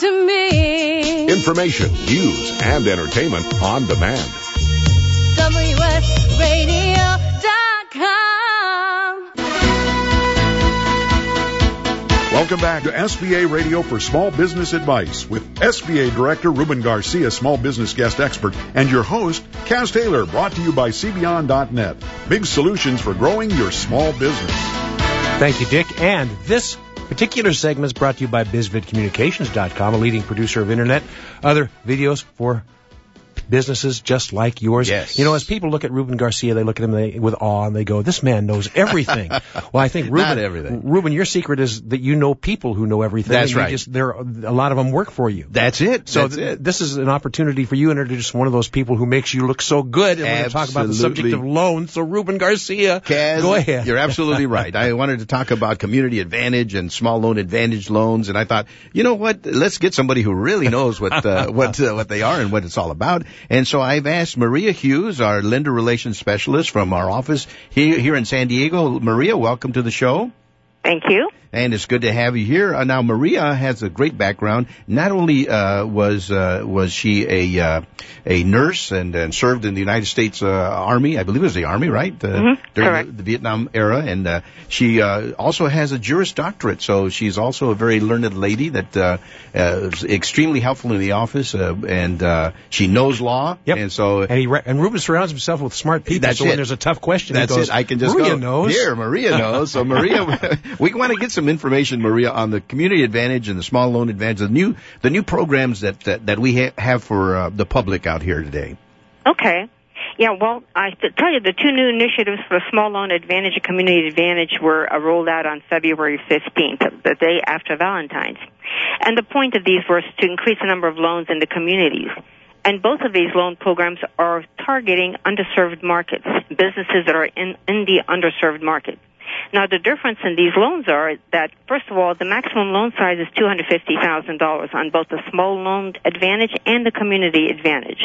to me. Information, news, and entertainment on demand. WSRadio.com. Welcome back to SBA Radio for Small Business Advice with SBA Director Ruben Garcia, Small Business Guest Expert, and your host, Kaz Taylor, brought to you by CBeyond.net. Big solutions for growing your small business. Thank you, Dick. And this particular segment is brought to you by BizVidCommunications.com, a leading producer of internet, other videos for businesses just like yours. Yes. You know, as people look at Ruben Garcia, they look at him they, with awe and they go, "This man knows everything." well, I think Ruben, Not everything. Ruben, your secret is that you know people who know everything. That's right. Just, there, are, a lot of them work for you. That's it. So That's th- it. this is an opportunity for you to introduce one of those people who makes you look so good. And we're going to talk about the subject of loans. So Ruben Garcia, Kaz, go ahead. You're absolutely right. I wanted to talk about community advantage and small loan advantage loans, and I thought, you know what? Let's get somebody who really knows what uh, what uh, what they are and what it's all about. And so I've asked Maria Hughes, our lender relations specialist from our office here here in San Diego. Maria, welcome to the show. Thank you. and it's good to have you here. Uh, now, Maria has a great background. Not only uh, was uh, was she a uh, a nurse and, and served in the United States uh, Army, I believe it was the Army, right? Uh, Mhm, during correct. The, the Vietnam era, and uh, she uh, also has a Juris Doctorate, so she's also a very learned lady that uh, uh, is extremely helpful in the office, uh, and uh, she knows law. Yep. And so And he re- and Ruben surrounds himself with smart people. That's so when there's a tough question, That's he goes, it. I can just Maria go knows. here. Maria knows. So Maria, we want to get some information, Maria, on the community advantage and the small loan advantage, the new the new programs that that, that we ha- have for uh, the public out here today. Okay. Yeah, well, I tell you, the two new initiatives for Small Loan Advantage and Community Advantage were uh, rolled out on February 15th, the day after Valentine's. And the point of these was to increase the number of loans in the communities. And both of these loan programs are targeting underserved markets, businesses that are in, in the underserved market. Now, the difference in these loans are that, first of all, the maximum loan size is $250,000 on both the Small Loan Advantage and the Community Advantage.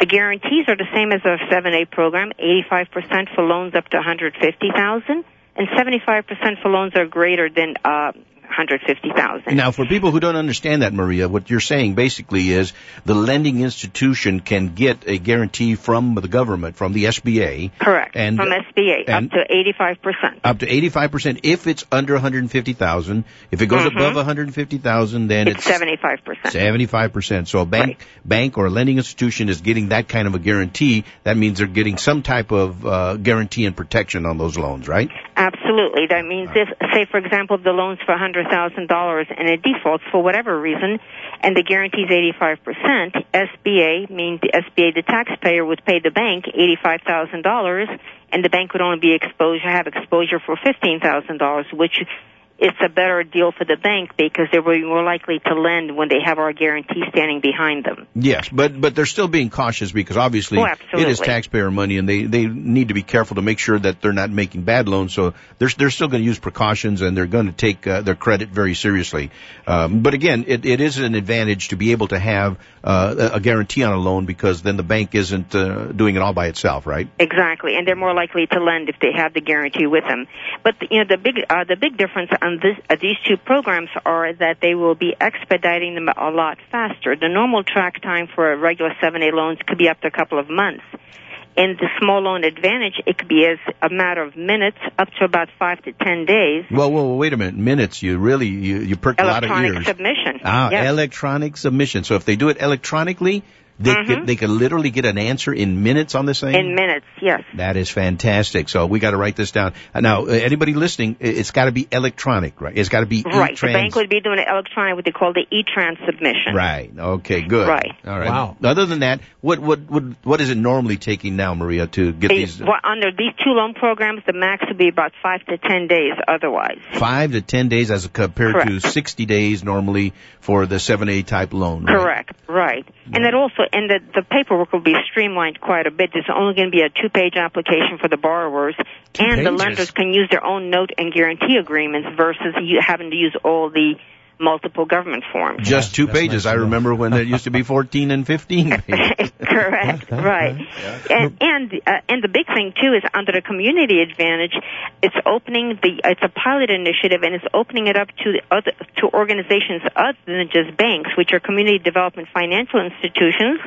The guarantees are the same as our 7A program, 85% for loans up to 150,000 and 75% for loans are greater than uh 150,000. Now, for people who don't understand that, Maria, what you're saying basically is the lending institution can get a guarantee from the government, from the SBA, Correct. and- From SBA and- up to 85%. up to 85% if it's under 150,000. If it goes Mhm. above 150,000, then It's it's 75%. 75%. So a bank, bank or a lending institution is getting that kind of a guarantee. That means they're getting some type of uh, guarantee and protection on those loans, right? Absolutely. That means if, say, for example, the loan's for $100,000 and it defaults for whatever reason, and the guarantee is 85%, SBA, means the SBA, the taxpayer would pay the bank $85,000, and the bank would only be exposure, have exposure for $15,000, which it's a better deal for the bank because they were more likely to lend when they have our guarantee standing behind them. Yes, but but they're still being cautious because obviously Oh, it is taxpayer money, and they they need to be careful to make sure that they're not making bad loans. So they're they're still going to use precautions, and they're going to take uh, their credit very seriously. Um, but again, it, it is an advantage to be able to have uh, a a guarantee on a loan because then the bank isn't uh, doing it all by itself, right? Exactly, and they're more likely to lend if they have the guarantee with them. But you know the big uh, the big difference on this uh, these two programs are that they will be expediting them a lot faster. The normal track time for a regular 7A loans could be up to a couple of months. In the small loan advantage, it could be as a matter of minutes, up to about five to ten days. Well, well, wait a minute, minutes. You really you you perked a lot of Electronic submission. Ah, yes. electronic submission. So if they do it electronically, they Mhm. could they could literally get an answer in minutes on this thing. in minutes, yes. That is fantastic. So we got to write this down. Uh, Now, uh, anybody listening, it's got to be electronic, right? It's got to be Right. The e-trans- bank would be doing it electronic, what they call the e-trans submission. Right. Okay. Good. Right. All right. Wow. Other than that, what what what what is it normally taking now, Maria, to get They- these well, under these two loan programs, the max would be about five to ten days otherwise. five to ten days as compared to sixty days normally for the seven A type loan? right? Correct, right. And that also, and the, the paperwork will be streamlined quite a bit. There's only going to be a two-page application for the borrowers, Two and the lenders can use their own note and guarantee agreements versus you having to use all the multiple government forms. Just two that's pages. nice I remember when there used to be 14 and 15 pages. Correct, right. And and uh, and the big thing too is under the community advantage, it's opening the it's a pilot initiative and it's opening it up to the other to organizations other than just banks, which are community development financial institutions,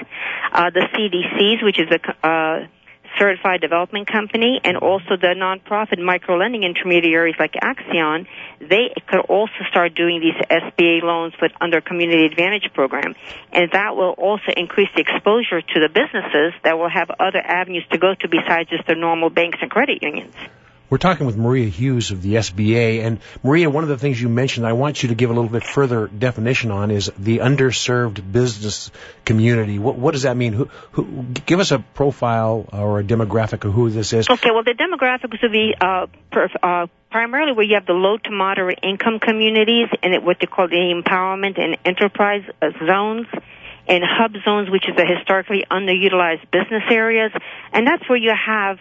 uh, the CDCs, which is a uh, certified development company, and also the nonprofit micro lending intermediaries like Accion. They could also start doing these SBA loans but under community advantage program, and that will also increase the exposure to the businesses that will have other avenues to go to besides just the normal banks and credit unions. We're talking with Maria Hughes of the SBA. And Maria, one of the things you mentioned I want you to give a little bit further definition on is the underserved business community. What, what does that mean? Who, who, give us a profile or a demographic of who this is. Okay, well, the demographics will be uh, uh, primarily where you have the low to moderate income communities and what they call the empowerment and enterprise uh, zones and hub zones, which is the historically underutilized business areas. And that's where you have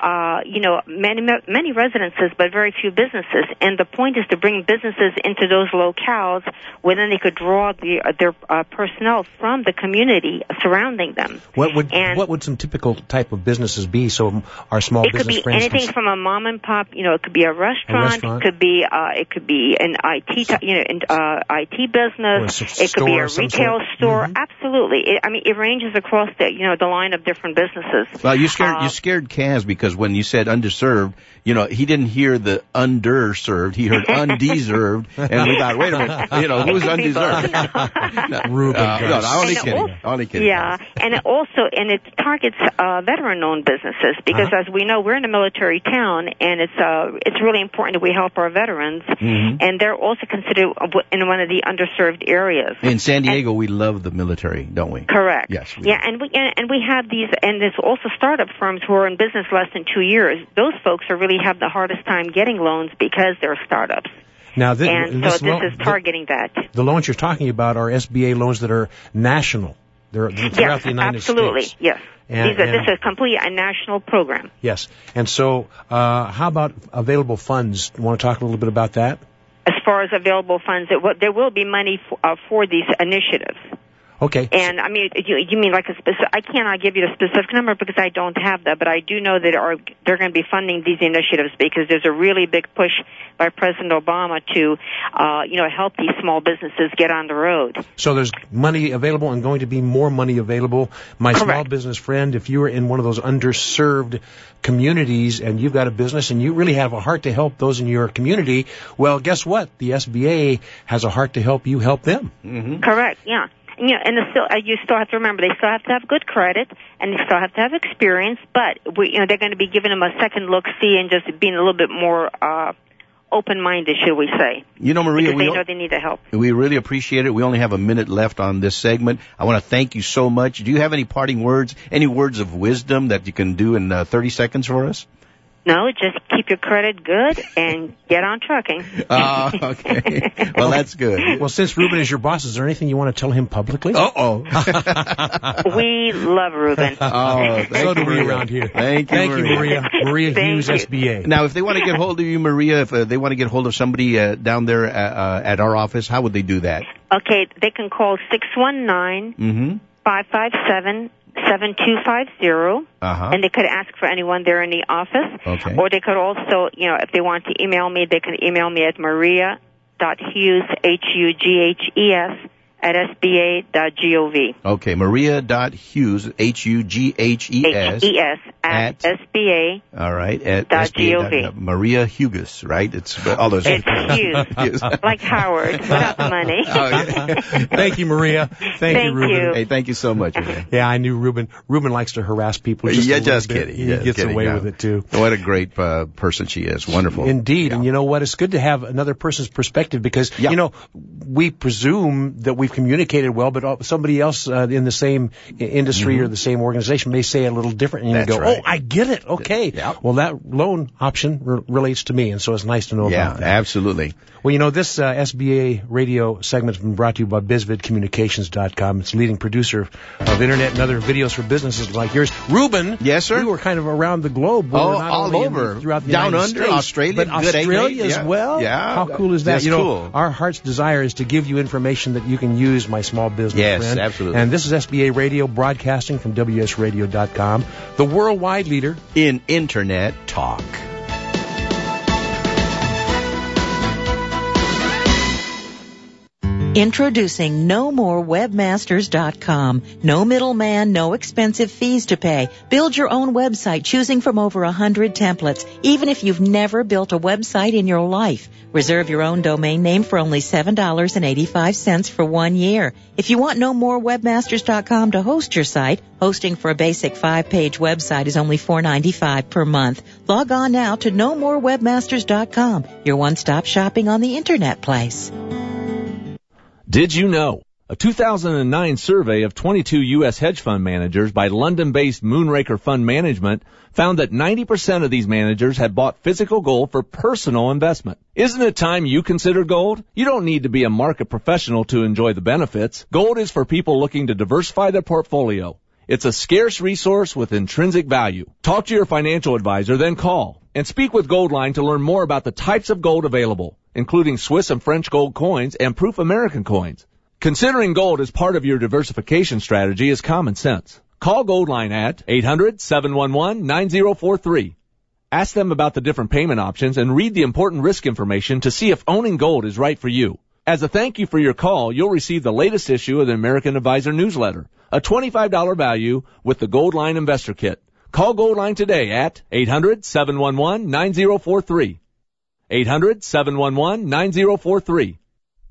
uh, you know, many many residences, but very few businesses. And the point is to bring businesses into those locales, where then they could draw the, uh, their uh, personnel from the community surrounding them. What would And- what would some typical type of businesses be? So our small It could business be friends anything can- from a mom and pop. You know, it could be a restaurant. restaurant. It could be uh, it could be an IT t- you know an uh, IT Or a business. s- It could be a retail sort. store. Mhm. Absolutely. It, I mean, it ranges across the you know the line of different businesses. Well, you scared Uh, you scared Kaz because when you said underserved, you know, he didn't hear the underserved. He heard undeserved, and we thought, wait a minute, you know, who's It could be both, undeserved? you. Ruben Uh, no, no, Garcia. only kidding. also- only kidding. Yeah, and it also and it targets uh, veteran-owned businesses because, Uh-huh. as we know, we're in a military town, and it's uh, it's really important that we help our veterans, Mhm. and they're also considered in one of the underserved areas. In San Diego, we love the military, don't we? Correct. Yes, we Yeah, do. and we and, and we have these, and there's also startup firms who are in business less than two years. Those folks are really have the hardest time getting loans because they're startups, Now, thi- and this so this lo- is targeting that. the, the loans you're talking about are SBA loans that are national. They're, they're throughout yes, the United absolutely. States. Yes. And- These are, and- this is completely a national program. Yes. And so, uh, how about available funds? You want to talk a little bit about that? As far as available funds, it will, there will be money for, uh, for these initiatives. Okay. And I mean, you, you mean like a specific? I cannot give you a specific number because I don't have that, but I do know that are they're going to be funding these initiatives because there's a really big push by President Obama to, uh, you know, help these small businesses get on the road. So there's money available and going to be more money available. My small business friend, if you are in one of those underserved communities and you've got a business and you really have a heart to help those in your community, well, guess what? The SBA has a heart to help you help them. Correct. Yeah. You know, and the still, uh, you still have to remember they still have to have good credit and they still have to have experience, but we, you know, they're going to be giving them a second look, see, and just being a little bit more uh, open-minded, should we say? You know, Maria, Because we they know they need the help. we really appreciate it. We only have a minute left on this segment. I want to thank you so much. Do you have any parting words, any words of wisdom that you can do in uh, 30 seconds for us? No, just keep your credit good and get on trucking. Ah, okay. Well, that's good. Well, since Ruben is your boss, is there anything you want to tell him publicly? Uh-oh. we love Ruben. Oh, thank so do we around here. Thank you, Thank you, Maria. Maria. Maria Thank Hughes, you. SBA. Now, if they want to get hold of you, Maria, if uh, they want to get hold of somebody uh, down there uh, uh, at our office, how would they do that? Okay, they can call six one nine Mm-hmm. five five seven seven two five zero, Uh-huh. and they could ask for anyone there in the office. Okay. Or they could also, you know, if they want to email me, they can email me at maria dot hughes h u g h e s at sba dot gov. Okay, Maria dot Hughes H U G H E S. H E S At- at sba. All right, at Dot SBA. gov. Maria Hughes, right? It's all those. It's Hughes, Hughes. like Howard, without the money. Oh, yeah. Thank you, Maria. Thank, you, Thank Ruben. you. Hey, thank you so much. Maria. Yeah, I knew Ruben. Ruben likes to harass people. Just yeah, little just bit. kidding. He Just gets kidding, away yeah. with it too. What a great uh, person she is. Wonderful. Indeed, and you know what? It's good to have another person's perspective because Yeah. you know we presume that we've communicated well, but uh, somebody else uh, in the same industry or the same organization may say a little different, and Mm-hmm. That's you go, right. right. I get it. Okay. Yeah. Well, that loan option re- relates to me, and so it's nice to know Yeah, about that. absolutely. Well, you know, this uh, SBA radio segment has been brought to you by BizVidCommunications.com. It's leading producer of internet and other videos for businesses like yours. Ruben. Yes, sir. We were kind of around the globe. We Oh, not all over. the- throughout the Down United under, States, Australia, but Australia as yeah. well. Yeah. How cool is that? That's you know, cool. our heart's desire is to give you information that you can use, my small business Yes, friend. absolutely. And this is SBA Radio broadcasting from WSRadio.com, the worldwide leader In internet talk. Introducing NoMoreWebmasters.com. No middleman, no expensive fees to pay. Build your own website choosing from over a hundred templates, even if you've never built a website in your life. Reserve your own domain name for only $7.85 for one year. If you want NoMoreWebmasters.com to host your site, hosting for a basic five-page website is only $4.95 per month. Log on now to NoMoreWebmasters.com, your one-stop shopping on the internet place. Did you know? A 2009 survey of 22 U.S. hedge fund managers by London-based Moonraker Fund Management found that 90% of these managers had bought physical gold for personal investment. Isn't it time you consider gold? You don't need to be a market professional to enjoy the benefits. Gold is for people looking to diversify their portfolio. It's a scarce resource with intrinsic value. Talk to your financial advisor, then call and speak with Goldline to learn more about the types of gold available, including Swiss and French gold coins and proof American coins. Considering gold as part of your diversification strategy is common sense. Call Goldline at 800-711-9043. Ask them about the different payment options and read the important risk information to see if owning gold is right for you. As a thank you for your call, you'll receive the latest issue of the American Advisor newsletter, a $25 value with the Goldline Investor Kit. Call Goldline today at 800-711-9043. 800-711-9043.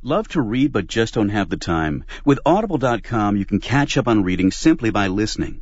Love to read but just don't have the time? With Audible.com, you can catch up on reading simply by listening.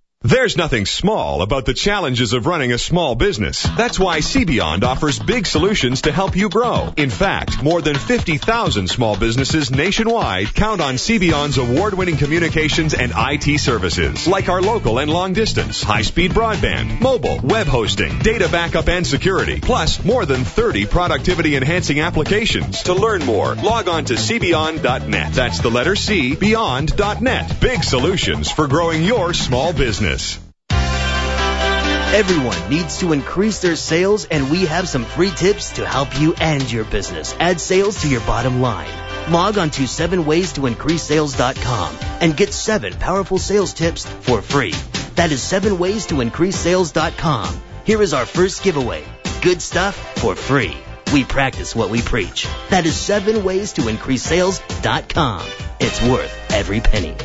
There's nothing small about the challenges of running a small business. That's why CBeyond offers big solutions to help you grow. In fact, more than 50,000 small businesses nationwide count on CBeyond's award-winning communications and IT services, like our local and long distance, high-speed broadband, mobile, web hosting, data backup and security, plus more than 30 productivity enhancing applications. To learn more, log on to cbeyond.net. That's the letter C, beyond.net. Big solutions for growing your small business. Everyone needs to increase their sales, and we have some free tips to help you and your business add sales to your bottom line. Log on to 7waystoincreasesales.com and get 7 powerful sales tips for free. That is 7waystoincreasesales.com. Here is our first giveaway. Good stuff for free. We practice what we preach. That is 7waystoincreasesales.com. It's worth every penny.